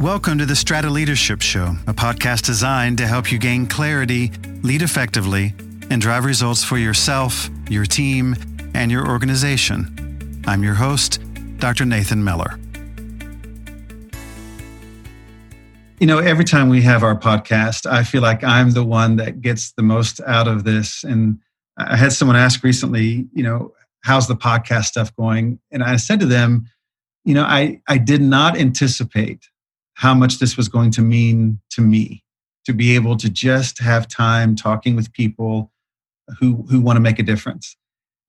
Welcome to the Strata Leadership Show, a podcast designed to help you gain clarity, lead effectively, and drive results for yourself, your team, and your organization. I'm your host, Dr. Nathan Miller. You know, every time we have our podcast, I feel like I'm the one that gets the most out of this. And I had someone ask recently, you know, how's the podcast stuff going? And I said to them, you know, I, I did not anticipate how much this was going to mean to me to be able to just have time talking with people who, who want to make a difference.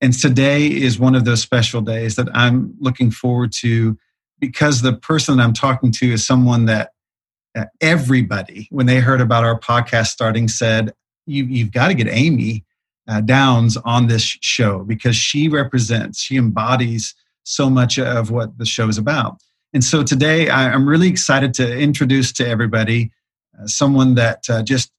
And today is one of those special days that I'm looking forward to because the person that I'm talking to is someone that everybody, when they heard about our podcast starting, said, you, You've got to get Amy uh, Downs on this show because she represents, she embodies so much of what the show is about. And so today I, am really excited to introduce to everybody uh, someone that uh, just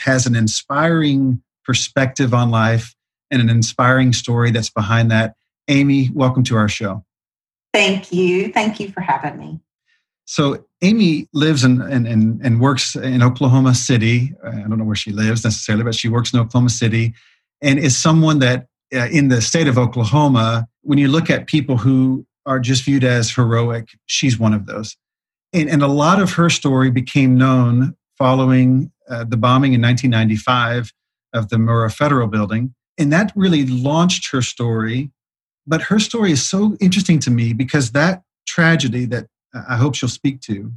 has an inspiring perspective on life and an inspiring story that's behind that. Amy, welcome to our show. Thank you. Thank you for having me. So, Amy lives and and, and works in Oklahoma City. I don't know where she lives necessarily, but she works in Oklahoma City and is someone that uh, in the state of Oklahoma, when you look at people who are just viewed as heroic, she's one of those. And, and a lot of her story became known following uh, the bombing in 1995 of the Murrah Federal Building. And that really launched her story. But her story is so interesting to me because that tragedy that I hope she'll speak to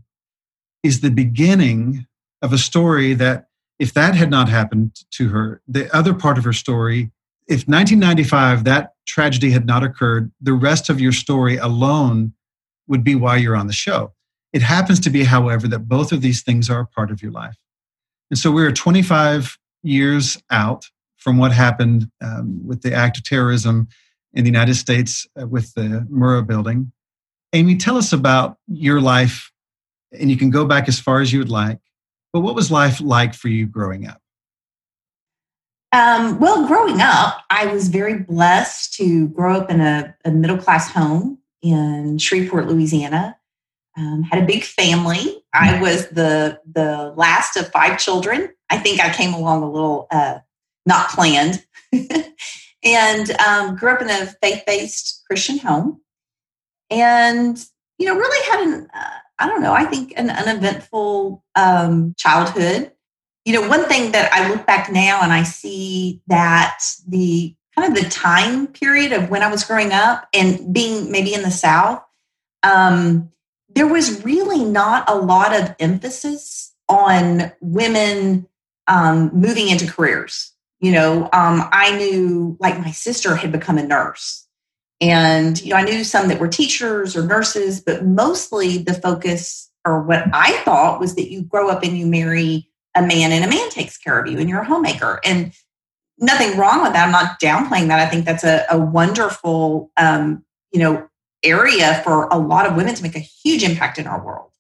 is the beginning of a story that if that had not happened to her, the other part of her story, if 1995, that tragedy had not occurred, the rest of your story alone would be why you're on the show. It happens to be, however, that both of these things are a part of your life. And so we're 25 years out from what happened um, with the act of terrorism in the United States uh, with the Murrah building. Amy, tell us about your life, and you can go back as far as you would like. But what was life like for you growing up? Um, well, growing up, I was very blessed to grow up in a, a middle class home in Shreveport, Louisiana. Um, had a big family. I mm-hmm. was the the last of five children. I think I came along a little uh, not planned, and um, grew up in a faith based Christian home, and you know really had an uh, I don't know I think an uneventful um, childhood you know, one thing that I look back now and I see that the kind of the time period of when I was growing up and being maybe in the South, um, there was really not a lot of emphasis on women um, moving into careers. You know, um, I knew like my sister had become a nurse. And, you know, I knew some that were teachers or nurses, but mostly the focus or what I thought was that you grow up and you marry a man and a man takes care of you and you're a homemaker. And nothing wrong with that. I'm not downplaying that. I think that's a, a wonderful, um, you know, area for a lot of women to make a huge impact in our world.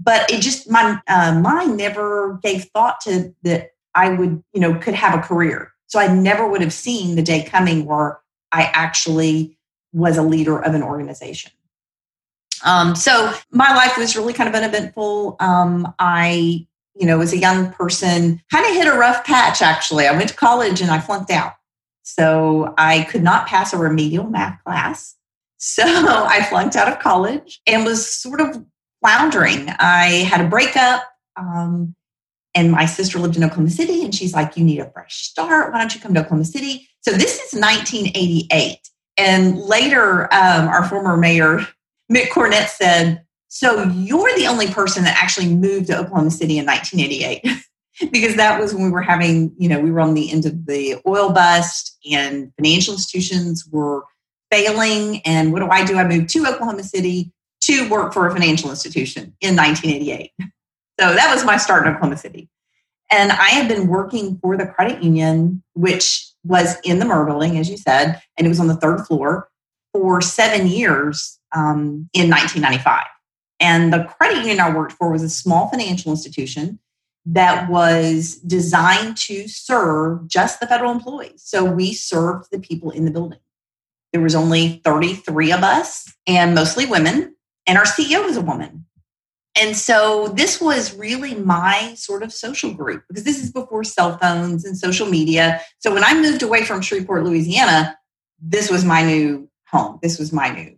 But it just my uh, mind never gave thought to that I would, you know, could have a career. So I never would have seen the day coming where I actually was a leader of an organization. Um, so my life was really kind of uneventful. Um, I you know, as a young person, kind of hit a rough patch actually. I went to college and I flunked out. So I could not pass a remedial math class. So I flunked out of college and was sort of floundering. I had a breakup. Um, and my sister lived in Oklahoma City, and she's like, You need a fresh start. Why don't you come to Oklahoma City? So this is 1988. And later, um, our former mayor, Mick Cornett, said, so you're the only person that actually moved to Oklahoma City in 1988 because that was when we were having, you know, we were on the end of the oil bust and financial institutions were failing. And what do I do? I moved to Oklahoma City to work for a financial institution in 1988. So that was my start in Oklahoma City. And I had been working for the credit union, which was in the Murrah building, as you said, and it was on the third floor for seven years um, in 1995. And the credit union I worked for was a small financial institution that was designed to serve just the federal employees. So we served the people in the building. There was only 33 of us and mostly women. And our CEO was a woman. And so this was really my sort of social group because this is before cell phones and social media. So when I moved away from Shreveport, Louisiana, this was my new home. This was my new.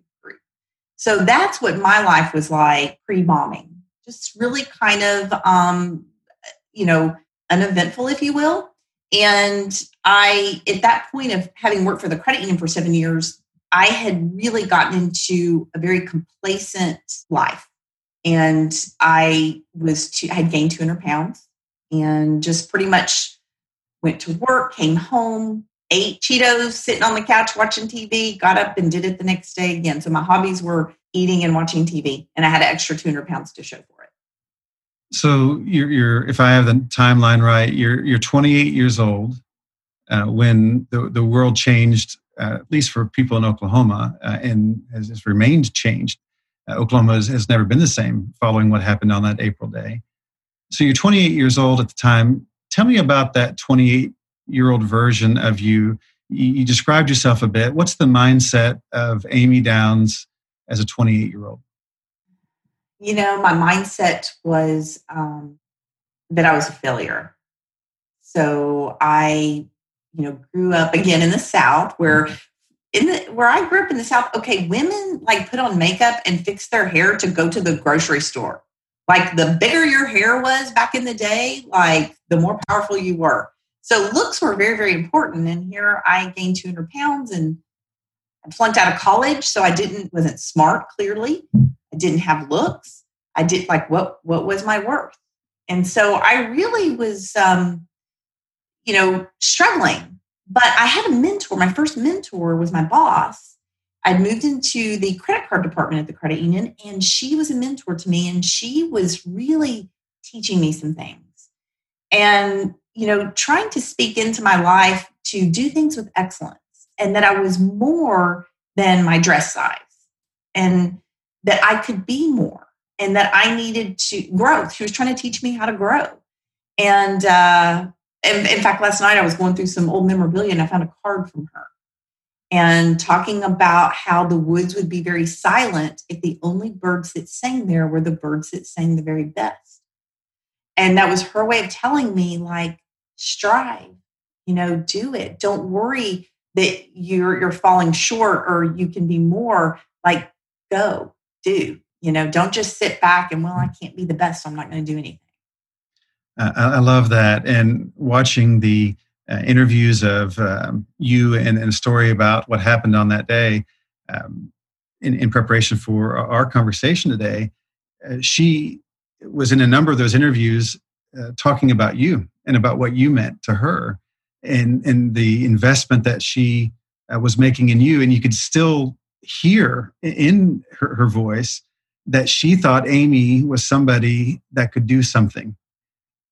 So that's what my life was like pre bombing. Just really kind of, um, you know, uneventful, if you will. And I, at that point of having worked for the credit union for seven years, I had really gotten into a very complacent life. And I was, I had gained 200 pounds and just pretty much went to work, came home, ate Cheetos, sitting on the couch watching TV, got up and did it the next day again. So my hobbies were eating and watching TV, and I had an extra 200 pounds to show for it. So you're, you're if I have the timeline right, you're you're 28 years old uh, when the the world changed, uh, at least for people in Oklahoma, uh, and has, has, remained changed. Uh, Oklahoma has, has never been the same following what happened on that April day. So you're 28 years old at the time. Tell me about that 28 year old version of you. you. described yourself a bit. What's the mindset of Amy Downs as a 28 year old? You know, my mindset was um, that I was a failure. So I, you know, grew up again in the South where in the where I grew up in the South, okay, women like put on makeup and fix their hair to go to the grocery store. Like the bigger your hair was back in the day, like the more powerful you were. So looks were very, very important. And here I gained 200 pounds and I flunked out of college. So I didn't, wasn't smart clearly. I didn't have looks. I did like, what, what was my worth? And so I really was, um, you know, struggling. But I had a mentor. My first mentor was my boss. I'd moved into the credit card department at the credit union, and she was a mentor to me, and she was really teaching me some things. And you know, trying to speak into my life to do things with excellence and that I was more than my dress size and that I could be more and that I needed to grow. She was trying to teach me how to grow. And, uh, in, in fact, last night I was going through some old memorabilia and I found a card from her and talking about how the woods would be very silent if the only birds that sang there were the birds that sang the very best. And that was her way of telling me, like, strive you know do it. Don't worry that you're you're falling short or you can be more. Like go do you know don't just sit back and well i can't be the best so i'm not going to do anything. Uh, I love that. And watching the uh, interviews of um, you and, and, a story about what happened on that day um, in, in, preparation for our conversation today uh, she was in a number of those interviews uh, talking about you and about what you meant to her and and the investment that she uh, was making in you. And you could still hear in her, her voice that she thought amy was somebody that could do something.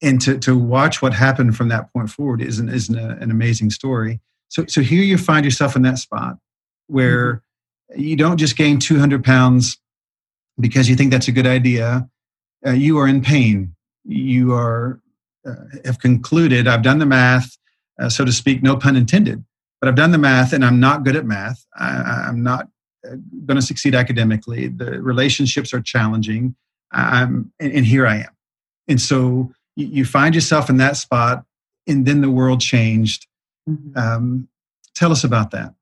And to, to watch what happened from that point forward is an, is an, an amazing story. So, so here you find yourself in that spot where mm-hmm. you don't just gain 200 pounds because you think that's a good idea. Uh, you are in pain you are uh, have concluded I've done the math, uh, so to speak, no pun intended, but I've done the math and I'm not good at math. I, am not uh, going to succeed academically. The relationships are challenging. I'm, and, and here I am. And so you, you, find yourself in that spot, and then the world changed. Mm-hmm. Um, tell us about that.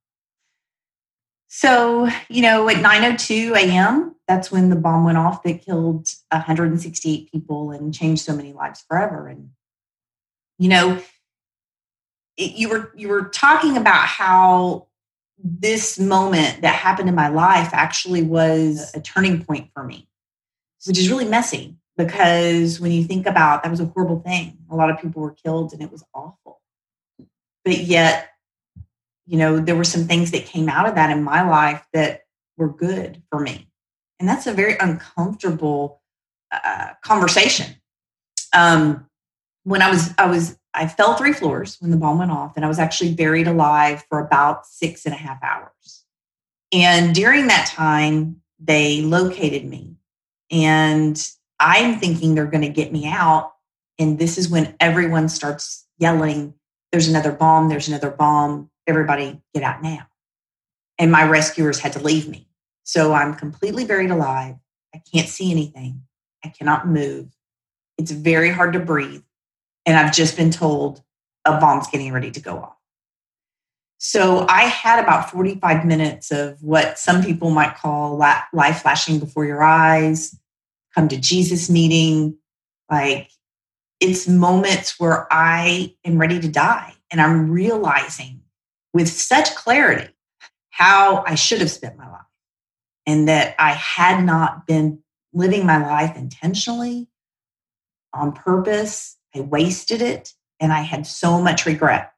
So, you know, at 9:02 a.m., that's when the bomb went off that killed 168 people and changed so many lives forever. And you know, it, you were you were talking about how this moment that happened in my life actually was a turning point for me, which is really messy because when you think about that was a horrible thing. A lot of people were killed and it was awful. But yet you know, there were some things that came out of that in my life that were good for me. And that's a very uncomfortable uh, conversation. Um, when I was, I was, I fell three floors when the bomb went off, and I was actually buried alive for about six and a half hours. And during that time, they located me. And I'm thinking they're going to get me out. And this is when everyone starts yelling, There's another bomb, there's another bomb everybody get out now. And my rescuers had to leave me. So I'm completely buried alive. I can't see anything. I cannot move. It's very hard to breathe. And I've just been told a bomb's getting ready to go off. So I had about 45 minutes of what some people might call life flashing before your eyes, come to Jesus meeting. Like it's moments where I am ready to die. And I'm realizing with such clarity how I should have spent my life and that I had not been living my life intentionally on purpose. I wasted it and I had so much regret.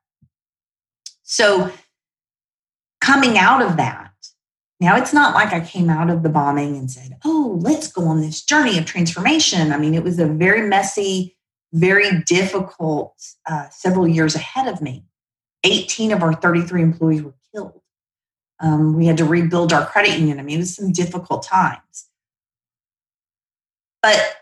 So, coming out of that, now it's not like I came out of the bombing and said, Oh, let's go on this journey of transformation. I mean, it was a very messy, very difficult uh, several years ahead of me. 18 of our 33 employees were killed. Um, we had to rebuild our credit union. I mean, it was some difficult times. But,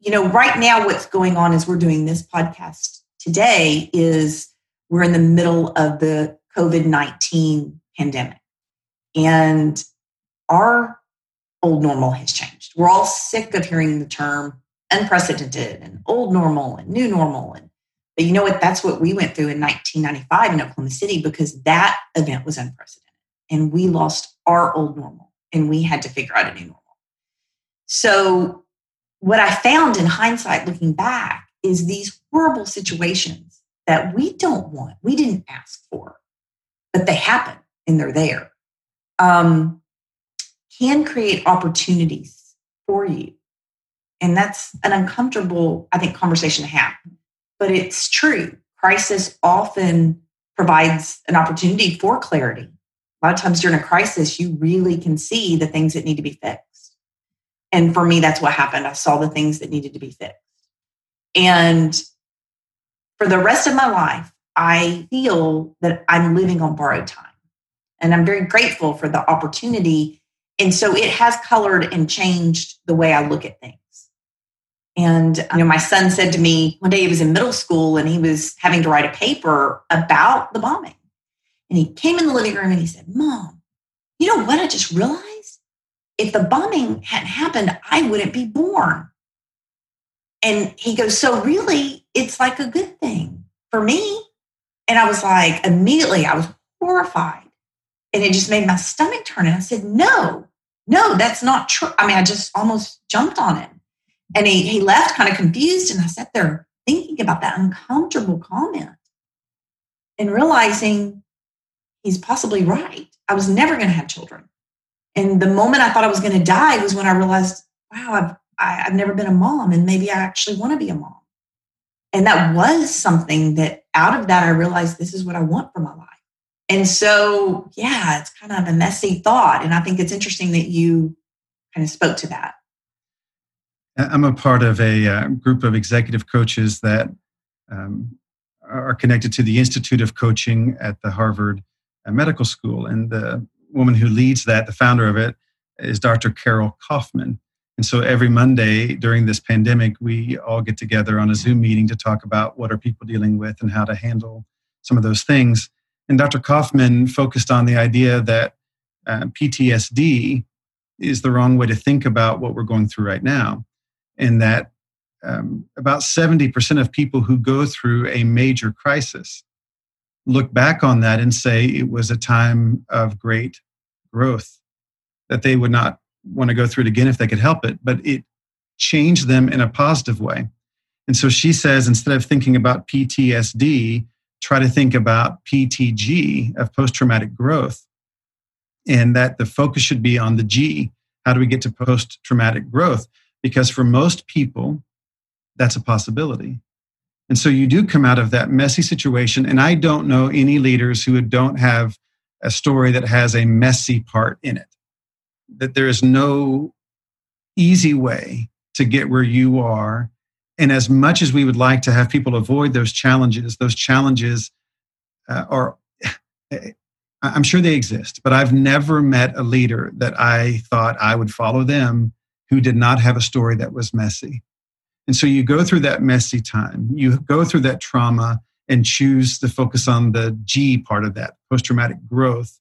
you know, right now, what's going on as we're doing this podcast today is we're in the middle of the COVID 19 pandemic. And our old normal has changed. We're all sick of hearing the term unprecedented and old normal and new normal. And but you know what? That's what we went through in 1995 in Oklahoma City because that event was unprecedented and we lost our old normal and we had to figure out a new normal. So, what I found in hindsight, looking back, is these horrible situations that we don't want, we didn't ask for, but they happen and they're there, um, can create opportunities for you. And that's an uncomfortable, I think, conversation to have. But it's true. Crisis often provides an opportunity for clarity a lot of times during a crisis, you really can see the things that need to be fixed. And for me, that's what happened. I saw the things that needed to be fixed. And for the rest of my life, I feel that I'm living on borrowed time. And I'm very grateful for the opportunity. And so it has colored and changed the way I look at things. And you know, my son said to me one day he was in middle school and he was having to write a paper about the bombing. And he came in the living room and he said, Mom, you know what I just realized? If the bombing hadn't happened, I wouldn't be born. And he goes, So really, it's like a good thing for me. And I was like, immediately, I was horrified. And it just made my stomach turn. And I said, No, no, that's not true. I mean, I just almost jumped on him. And he, he left kind of confused. And I sat there thinking about that uncomfortable comment and realizing he's possibly right. I was never going to have children. And the moment I thought I was going to die was when I realized, wow, I've, I, have i have never been a mom and maybe I actually want to be a mom. And that was something that out of that, I realized this is what I want for my life. And so, yeah, it's kind of a messy thought. And I think it's interesting that you kind of spoke to that. I'm a part of a uh, group of executive coaches that um, are connected to the Institute of Coaching at the Harvard medical school. And the woman who leads that, the founder of it, is Dr. Carol Kaufman. And so every Monday during this pandemic, we all get together on a Zoom meeting to talk about what are people dealing with and how to handle some of those things. And Dr. Kaufman focused on the idea that uh, PTSD is the wrong way to think about what we're going through right now, and that um, about 70% of people who go through a major crisis look back on that and say it was a time of great growth, that they would not want to go through it again if they could help it, but it changed them in a positive way. And so she says instead of thinking about PTSD, try to think about PTG of post traumatic growth. And that the focus should be on the G. How do we get to post traumatic growth? Because for most people, that's a possibility. And so you do come out of that messy situation. And I don't know any leaders who don't have a story that has a messy part in it. That there is no easy way to get where you are. And as much as we would like to have people avoid those challenges, those challenges uh, are, I'm sure they exist, but I've never met a leader that I thought I would follow them who did not have a story that was messy. And so you go through that messy time, you go through that trauma and choose to focus on the G part of that post traumatic growth.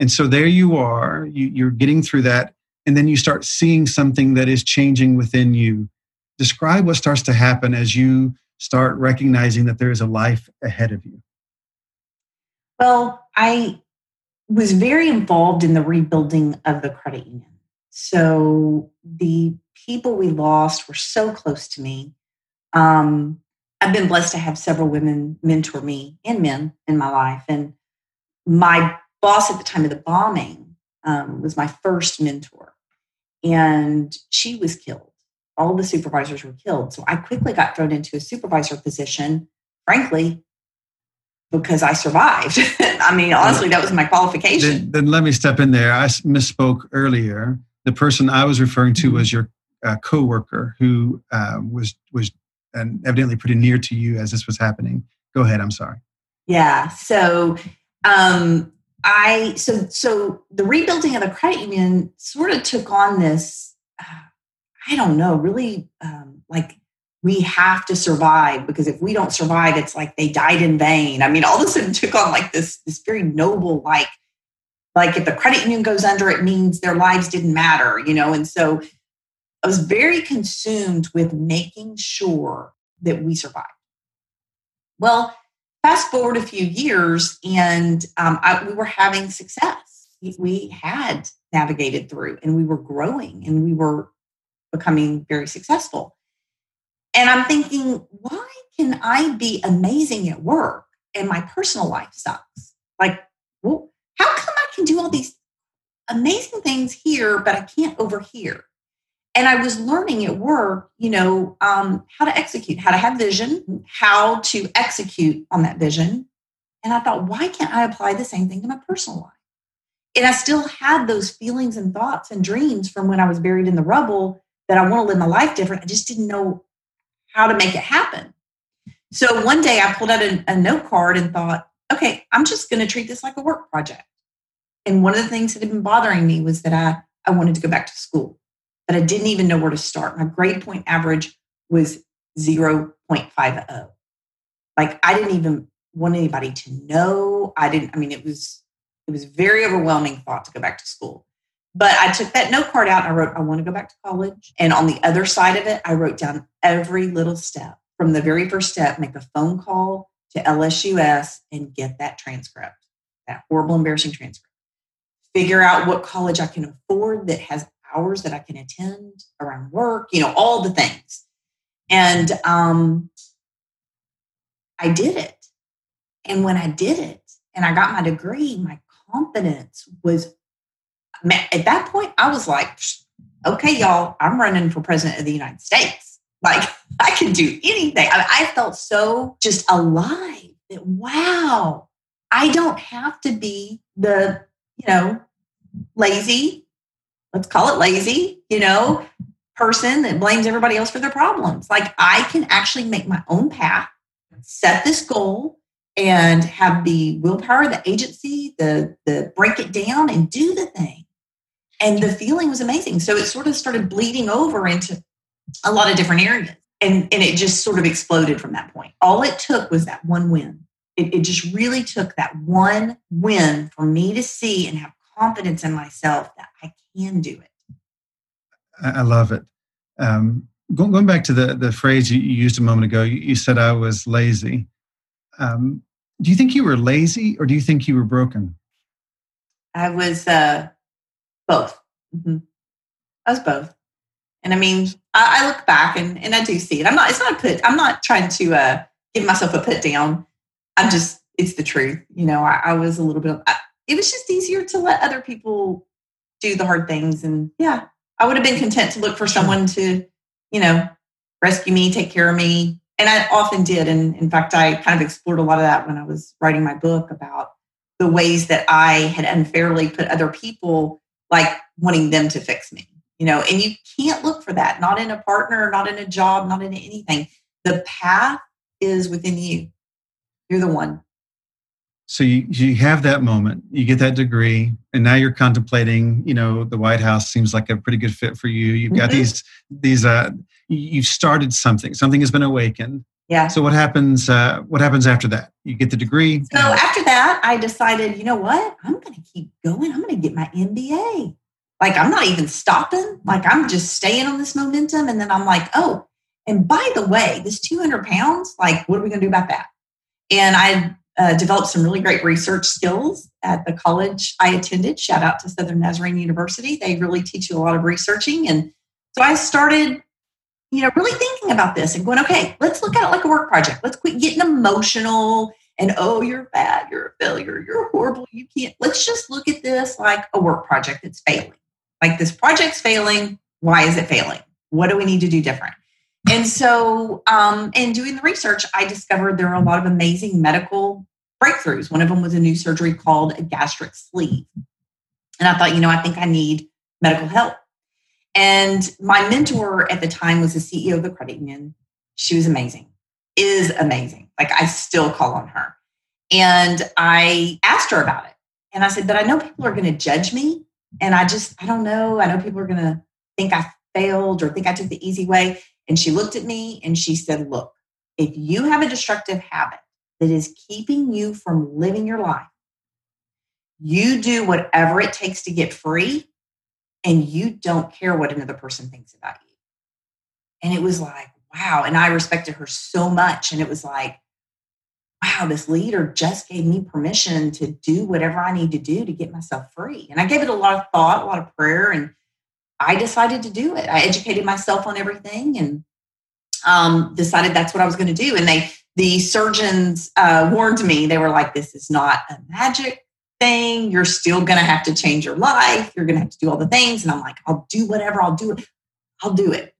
And so there you are, you, are getting through that and then you start seeing something that is changing within you. Describe what starts to happen as you start recognizing that there is a life ahead of you. Well, I was very involved in the rebuilding of the credit union. So the people we lost were so close to me. Um, I've been blessed to have several women mentor me and men in my life. And my boss at the time of the bombing um, was my first mentor. And she was killed. All the supervisors were killed. So I quickly got thrown into a supervisor position, frankly, because I survived. I mean, honestly, that was my qualification. Then, then, let me step in there. I misspoke earlier. The person I was referring to mm-hmm. was your uh, coworker who uh, was was and evidently pretty near to you as this was happening. Go ahead. I'm sorry. Yeah. So, um, I so so the rebuilding of the credit union sort of took on this. Uh, I don't know, really um, like we have to survive because if we don't survive, it's like they died in vain. I mean, all of a sudden took on like this this very noble like like if the credit union goes under, it means their lives didn't matter, you know. And so I was very consumed with making sure that we survived. Well, fast forward a few years, and um, I, we were having success. We had navigated through, and we were growing, and we were becoming very successful. And I'm thinking, why can I be amazing at work and my personal life sucks? Like, well, how come I can do all these amazing things here, but I can't over here? And I was learning at work, you know, um, how to execute, how to have vision, how to execute on that vision. And I thought, why can't I apply the same thing to my personal life? And I still had those feelings and thoughts and dreams from when I was buried in the rubble that I want to live my life different. I just didn't know how to make it happen. So one day I pulled out a, a note card and thought, okay, I'm just going to treat this like a work project. And one of the things that had been bothering me was that I, I wanted to go back to school, but I didn't even know where to start. My grade point average was 0.50. Like I didn't even want anybody to know. I didn't, I mean, it was, it was very overwhelming thought to go back to school. But I took that note card out and I wrote, I want to go back to college. And on the other side of it, I wrote down every little step from the very first step, make a phone call to LSUS and get that transcript, that horrible, embarrassing transcript. Figure out what college I can afford that has hours that I can attend around work, you know, all the things. And um, I did it. And when I did it and I got my degree, my confidence was at that point, I was like, okay, y'all, I'm running for president of the United States. Like, I can do anything. I, I felt so just alive that, wow, I don't have to be the, you know, lazy, let's call it lazy, you know, person that blames everybody else for their problems. Like, I can actually make my own path, set this goal, and have the willpower, the agency, the the break it down and do the thing. And the feeling was amazing. So it sort of started bleeding over into a lot of different areas. And and it just sort of exploded from that point. All it took was that one win. It, it just really took that one win for me to see and have confidence in myself that i can do it i love it um, going back to the, the phrase you used a moment ago you said i was lazy um, do you think you were lazy or do you think you were broken i was uh, both. Mm-hmm. I was both. And I mean, I, I, look back and, and I do see it. I'm not, it's not a put, I'm not trying to uh, give myself a put down. I'm just, it's the truth. You know, I, I was a little bit, I, it was just easier to let other people do the hard things. And yeah, I would have been content to look for someone to, you know, rescue me, take care of me. And I often did. And in fact, I kind of explored a lot of that when I was writing my book about the ways that I had unfairly put other people like wanting them to fix me, you know, and you can't look for that, not in a partner, not in a job, not in anything. The path is within you. You're the one. So you, you have that moment, you get that degree, and now you're contemplating, you know, the White House seems like a pretty good fit for you. You've got mm-hmm. these, these, uh, you've started something, something has been awakened. Yeah. So what happens? Uh, what happens after that? You get the degree. So after that, I decided, you know what? I'm going to keep going. I'm going to get my MBA. Like I'm not even stopping. Like I'm just staying on this momentum. And then I'm like, oh, and by the way, this 200 pounds, like, what are we going to do about that? And I uh, developed some really great research skills at the college I attended. Shout out to Southern Nazarene University. They really teach you a lot of researching. And so I started, you know, really thinking about this and going, okay, let's look at it like a work project. Let's quit getting emotional and, oh, you're bad, you're a failure, you're horrible, you can't. Let's just look at this like a work project that's failing. Like this project's failing. Why is it failing? What do we need to do different? And so, um, in doing the research, I discovered there are a lot of amazing medical breakthroughs. One of them was a new surgery called a gastric sleeve. And I thought, you know, I think I need medical help. And my mentor at the time was the CEO of the credit union. She was amazing, is amazing. Like I still call on her. And I asked her about it. And I said, but I know people are going to judge me. And I just, I don't know. I know people are going to think I failed or think I took the easy way. And she looked at me and she said, Look, if you have a destructive habit that is keeping you from living your life, you do whatever it takes to get free and you don't care what another person thinks about you. And it was like, wow. And I respected her so much. And it was like, wow, this leader just gave me permission to do whatever I need to do to get myself free. And I gave it a lot of thought, a lot of prayer, and I decided to do it. I educated myself on everything and um, decided that's what I was going to do. And they, the surgeons uh, warned me. They were like, "This is not a magic thing. You're still going to have to change your life. You're going to have to do all the things." And I'm like, "I'll do whatever. I'll do it. I'll do it."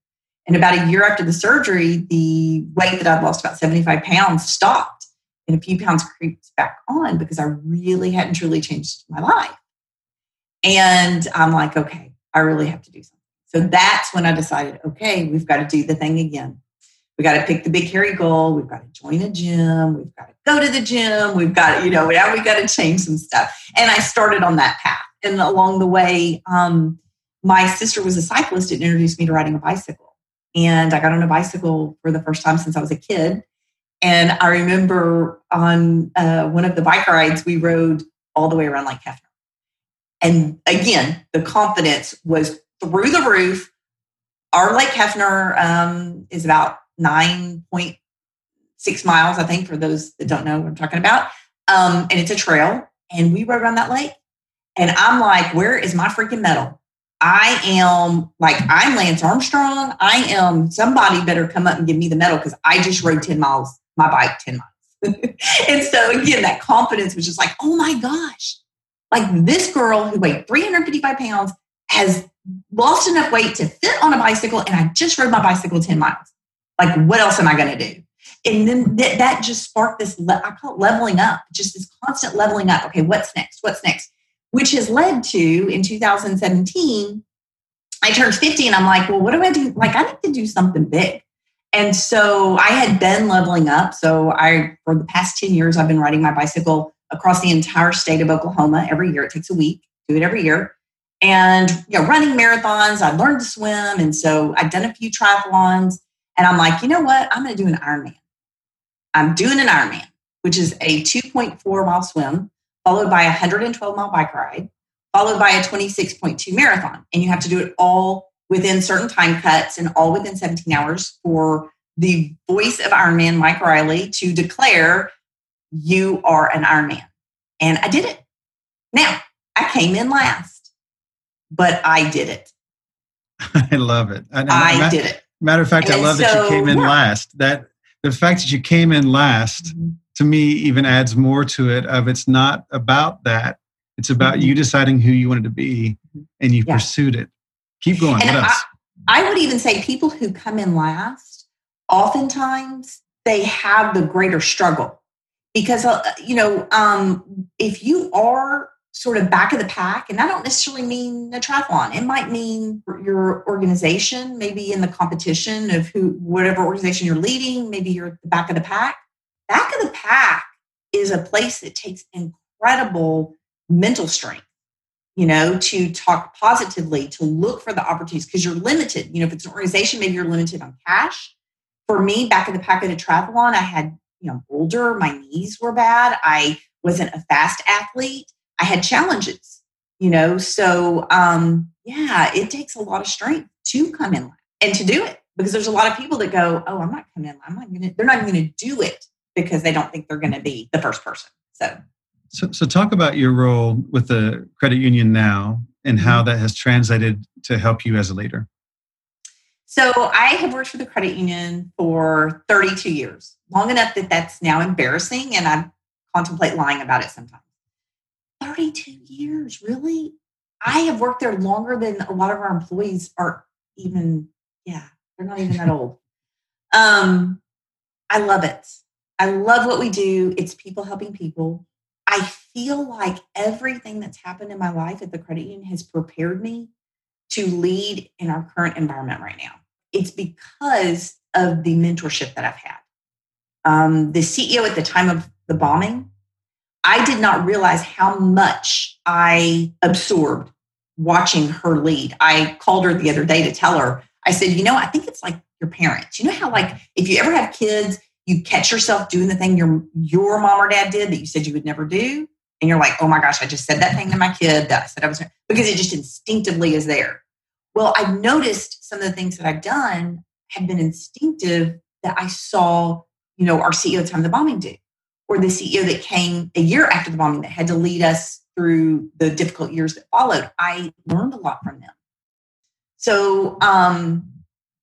And about a year after the surgery, the weight that I'd lost about 75 pounds stopped, and a few pounds creeped back on because I really hadn't truly changed my life. And I'm like, okay, I really have to do something. So that's when I decided, okay, we've got to do the thing again. We got to pick the big hairy goal. We've got to join a gym. We've got to go to the gym. We've got, you know, now we got to change some stuff. And I started on that path. And along the way, um, my sister was a cyclist and introduced me to riding a bicycle. And I got on a bicycle for the first time since I was a kid. And I remember on uh, one of the bike rides, we rode all the way around Lake Hefner. And again, the confidence was through the roof. Our Lake Hefner um, is about 9.6 miles, I think, for those that don't know what I'm talking about. Um, and it's a trail. And we rode around that lake. And I'm like, where is my freaking medal? I am like, I'm Lance Armstrong. I am somebody better come up and give me the medal because I just rode 10 miles, my bike 10 miles. and so again, that confidence was just like, oh my gosh, like this girl who weighed 355 pounds has lost enough weight to fit on a bicycle, and I just rode my bicycle 10 miles. Like, what else am I going to do? And then th- that just sparked this, le- I call it leveling up, just this constant leveling up. Okay, what's next? What's next? Which has led to in 2017, I turned 50 and I'm like, well, what do I do? Like, I need to do something big. And so I had been leveling up. So I, for the past 10 years, I've been riding my bicycle across the entire state of Oklahoma every year. It takes a week, do it every year. And you know, running marathons, I learned to swim. And so I've done a few triathlons. And I'm like, you know what? I'm going to do an Ironman. I'm doing an Ironman, which is a 2.4 mile swim, followed by a 112 mile bike ride, followed by a 26.2 marathon. And you have to do it all within certain time cuts and all within 17 hours for the voice of Ironman, Mike Reilly, to declare you are an Ironman. And I did it. Now, I came in last, but I did it. I love it. I, I did it. Matter of fact, and I love so, that you came in yeah. last. That the fact that you came in last mm-hmm. to me even adds more to it of it's not about that. It's about mm-hmm. you deciding who you wanted to be and you yeah. pursued it. Keep going. And I, I would even say people who come in last, oftentimes they have the greater struggle because uh, you know um, if you are sort of back of the pack and i don't necessarily mean a triathlon it might mean your organization maybe in the competition of who whatever organization you're leading maybe you're at the back of the pack. Back of the pack is a place that takes incredible mental strength you know to talk positively to look for the opportunities because you're limited. You know if it's an organization maybe you're limited on cash. For me back of the pack at a triathlon i had you know older my knees were bad i wasn't a fast athlete i had challenges you know so um yeah, it takes a lot of strength to come in and to do it because there's a lot of people that go, oh, I'm not coming in. I'm not going to, they're not to do it because they don't think they're going to be the first person. So. so, so talk about your role with the credit union now and how mm-hmm. that has translated to help you as a leader. So I have worked for the credit union for 32 years, long enough that that's now embarrassing, and I contemplate lying about it sometimes. 32 years, really? I have worked there longer than a lot of our employees are even, yeah, they're not even that old. Um, I love it. I love what we do. It's people helping people. I feel like everything that's happened in my life at the credit union has prepared me to lead in our current environment right now. It's because of the mentorship that I've had. Um, the CEO at the time of the bombing, I did not realize how much I absorbed watching her lead. I called her the other day to tell her, I said, you know, I think it's like your parents. You know how, like, if you ever have kids, you catch yourself doing the thing your your mom or dad did that you said you would never do, and you're like, oh my gosh, I just said that thing to my kid that I said I was because it just instinctively is there. Well, I've noticed some of the things that I've done have been instinctive that I saw, you know, our CEO at the time the bombing do, or the CEO that came a year after the bombing that had to lead us through the difficult years that followed. I learned a lot from them. So um,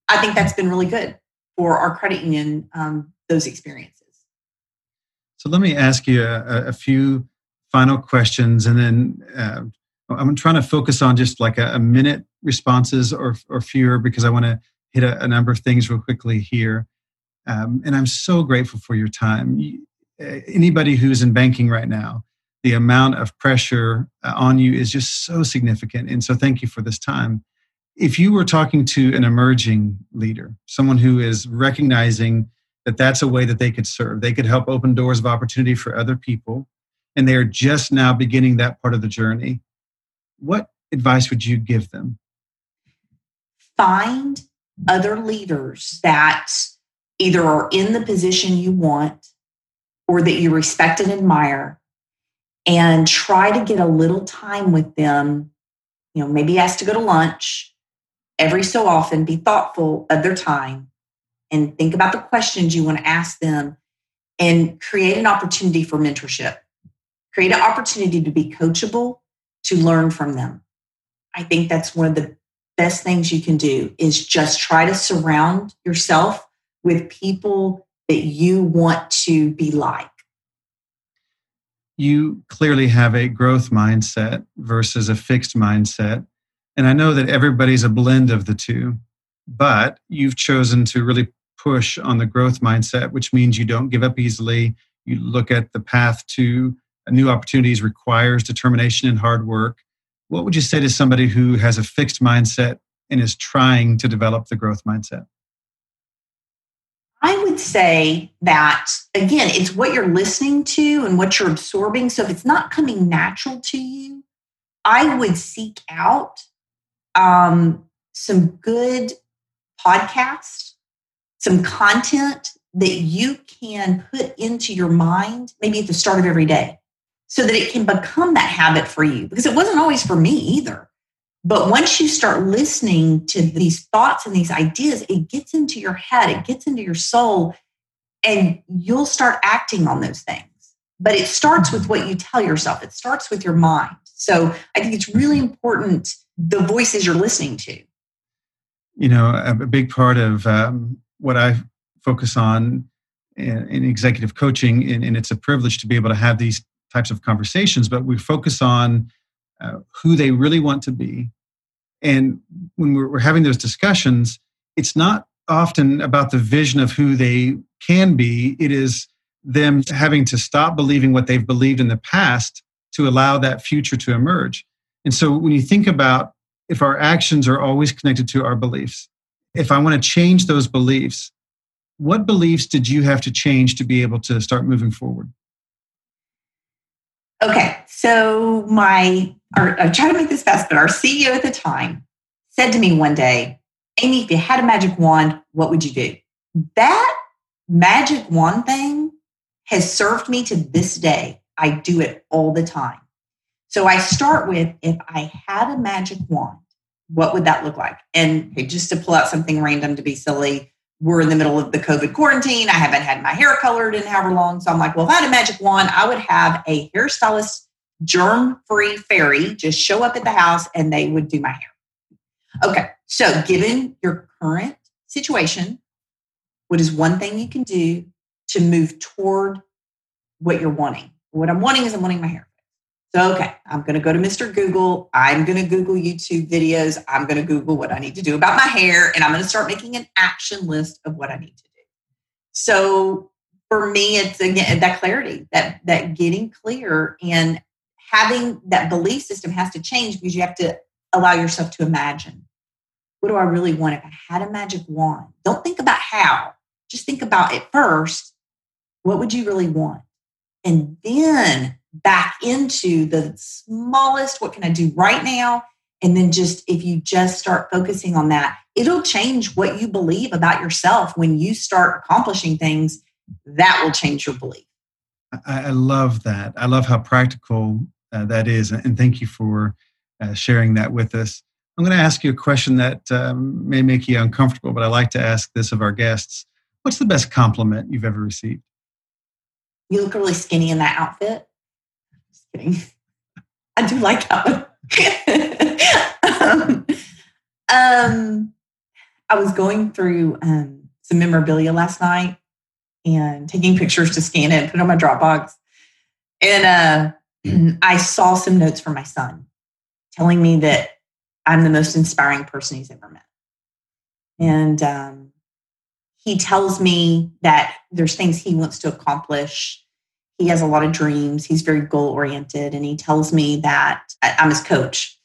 I think that's been really good for our credit union, um, those experiences. So let me ask you a, a few final questions and then uh, I'm trying to focus on just like a, a minute responses or, or fewer because I want to hit a, a, number of things real quickly here. Um, and I'm so grateful for your time. Anybody who's in banking right now, the amount of pressure uh, on you is just so significant. And so thank you for this time. If you were talking to an emerging leader, someone who is recognizing that that's a way that they could serve, they could help open doors of opportunity for other people, and they are just now beginning that part of the journey, what advice would you give them? Find other leaders that either are in the position you want or that you respect and admire and try to get a little time with them you know maybe ask to go to lunch every so often be thoughtful of their time and think about the questions you want to ask them and create an opportunity for mentorship create an opportunity to be coachable to learn from them. I think that's one of the best things you can do is just try to surround yourself with people that you want to be like. You clearly have a growth mindset versus a fixed mindset. And I know that everybody's a blend of the two, but you've chosen to really push on the growth mindset, which means you don't give up easily. You look at the path to new opportunities requires determination and hard work. What would you say to somebody who has a fixed mindset and is trying to develop the growth mindset? I would say that, again, it's what you're listening to and what you're absorbing. So if it's not coming natural to you, I would seek out um, some good podcasts, some content that you can put into your mind maybe at the start of every day so that it can become that habit for you because it wasn't always for me either. But once you start listening to these thoughts and these ideas, it gets into your head, it gets into your soul, and you'll start acting on those things. But it starts with what you tell yourself, it starts with your mind. So I think it's really important the voices you're listening to. You know, a big part of um, what I focus on in, in executive coaching, and, and, it's a privilege to be able to have these types of conversations, but we focus on uh, who they really want to be. And when we're, we're having those discussions, it's not often about the vision of who they can be, it is them having to stop believing what they've believed in the past to allow that future to emerge. And so when you think about if our actions are always connected to our beliefs, if I want to change those beliefs, what beliefs did you have to change to be able to start moving forward? Okay, so my, or I'm trying to make this fast, but our CEO at the time said to me one day, Amy, if you had a magic wand, what would you do? That magic wand thing has served me to this day. I do it all the time. So I start with if I had a magic wand what would that look like? And just to pull out something random to be silly, we're in the middle of the COVID quarantine. I haven't had my hair colored in however long. So I'm like, well, if I had a magic wand, I would have a hairstylist germ free fairy just show up at the house and they would do my hair. Okay. So given your current situation, what is one thing you can do to move toward what you're wanting? What I'm wanting is I'm wanting my hair. So, okay, I'm going to go to Mr. Google. I'm going to Google YouTube videos. I'm going to Google what I need to do about my hair, and I'm going to start making an action list of what I need to do. So, for me, it's again that clarity, that that getting clear, and having that belief system has to change because you have to allow yourself to imagine. What do I really want if I had a magic wand? Don't think about how. Just think about it first. What would you really want? And then back into the smallest what can I do right now? And then just if you just start focusing on that, it'll change what you believe about yourself when you start accomplishing things. That will change your belief. I, love that. I love how practical uh, that is. And thank you for uh, sharing that with us. I'm going to ask you a question that um, may make you uncomfortable, but I like to ask this of our guests. What's the best compliment you've ever received? You look really skinny in that outfit kidding. I do like that um, um, I was going through um, some memorabilia last night and taking pictures to scan it and put it on my Dropbox. And uh, I saw some notes from my son telling me that I'm the most inspiring person he's ever met. And um, he tells me that there's things he wants to accomplish he has a lot of dreams. He's very goal oriented, and he tells me that I'm his coach.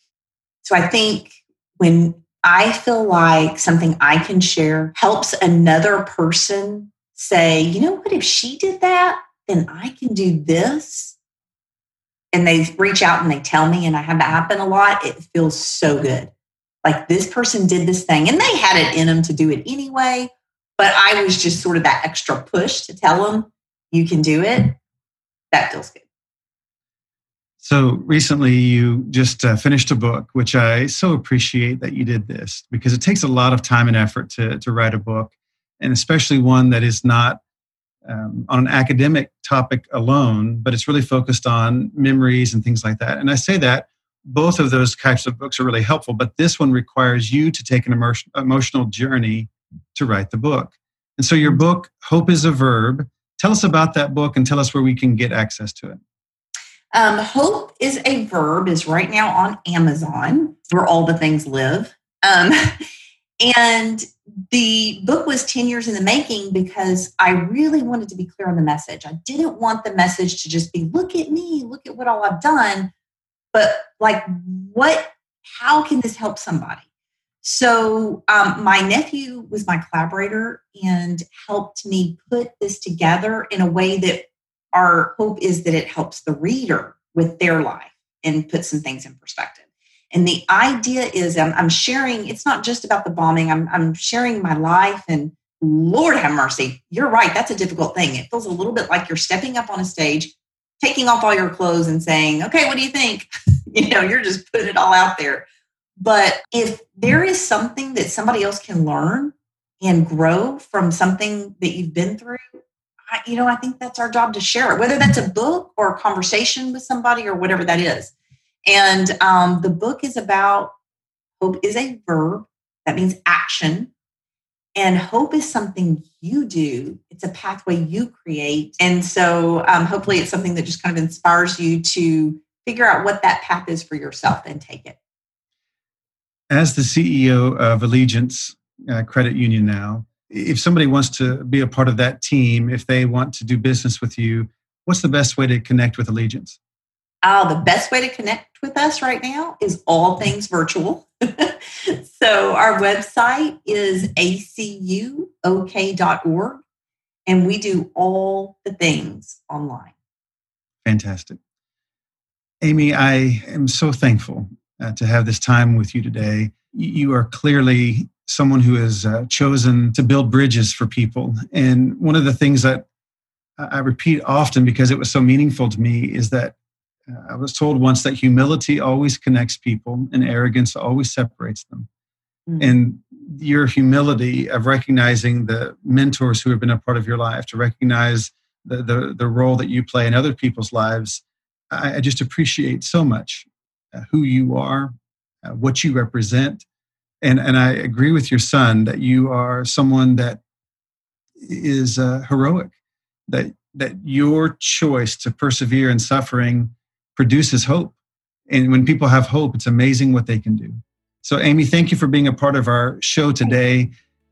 So I think when I feel like something I can share helps another person say, you know what, if she did that, then I can do this. And they reach out and they tell me, and I have that happen a lot. It feels so good. Like this person did this thing, and they had it in them to do it anyway. But I was just sort of that extra push to tell them, you can do it that feels good. So recently, you just uh, finished a book, which I so appreciate that you did this because it takes a lot of time and effort to, to write a book, and especially one that is not um, on an academic topic alone, but it's really focused on memories and things like that. And I say that both of those types of books are really helpful, but this one requires you to take an emotion, emotional journey to write the book. And so your book, Hope is a Verb, Tell us about that book and tell us where we can get access to it. Um, Hope is a verb is right now on Amazon, where all the things live. Um, and the book was 10 years in the making because I really wanted to be clear on the message. I didn't want the message to just be, look at me, look at what all I've done, but like, what, how can this help somebody? So, um, my nephew was my collaborator and helped me put this together in a way that our hope is that it helps the reader with their life and put some things in perspective. And the idea is I'm, I'm sharing, it's not just about the bombing, I'm, I'm sharing my life and Lord have mercy. You're right. That's a difficult thing. It feels a little bit like you're stepping up on a stage, taking off all your clothes and saying, okay, what do you think? you know, you're just putting it all out there. But if there is something that somebody else can learn and grow from something that you've been through, I, you know, I think that's our job to share it, whether that's a book or a conversation with somebody or whatever that is. And um, the book is about hope is a verb that means action. And hope is something you do, it's a pathway you create. And so um, hopefully it's something that just kind of inspires you to figure out what that path is for yourself and take it as the CEO of Allegiance uh, Credit Union now, if somebody wants to be a part of that team, if they want to do business with you, what's the best way to connect with Allegiance? Oh, the best way to connect with us right now is all things virtual. so our website is acuok.org and we do all the things online. Fantastic. Amy, I am so thankful uh, to have this time with you today. You are clearly someone who has uh, chosen to build bridges for people. And one of the things that I repeat often because it was so meaningful to me is that Uh, I was told once that humility always connects people and arrogance always separates them. Mm-hmm. And your humility of recognizing the mentors who have been a part of your life, to recognize the, the, the role that you play in other people's lives, I, I just appreciate so much who you are, uh, what you represent. And, and I agree with your son that you are someone that is uh, heroic, that, that your choice to persevere in suffering produces hope. And when people have hope, it's amazing what they can do. So, Amy, thank you for being a part of our show today.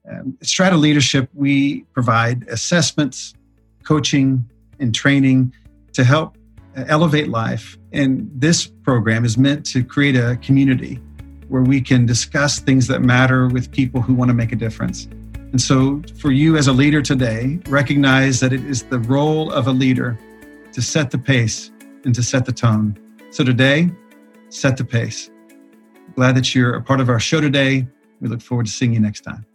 Um, Strata Leadership, we provide assessments, coaching, and training to help uh, elevate life. And this program is meant to create a community where we can discuss things that matter with people who want to make a difference. And so, for you as a leader today, recognize that it is the role of a leader to set the pace and to set the tone. So, today, set the pace. Glad that you're a part of our show today. We look forward to seeing you next time.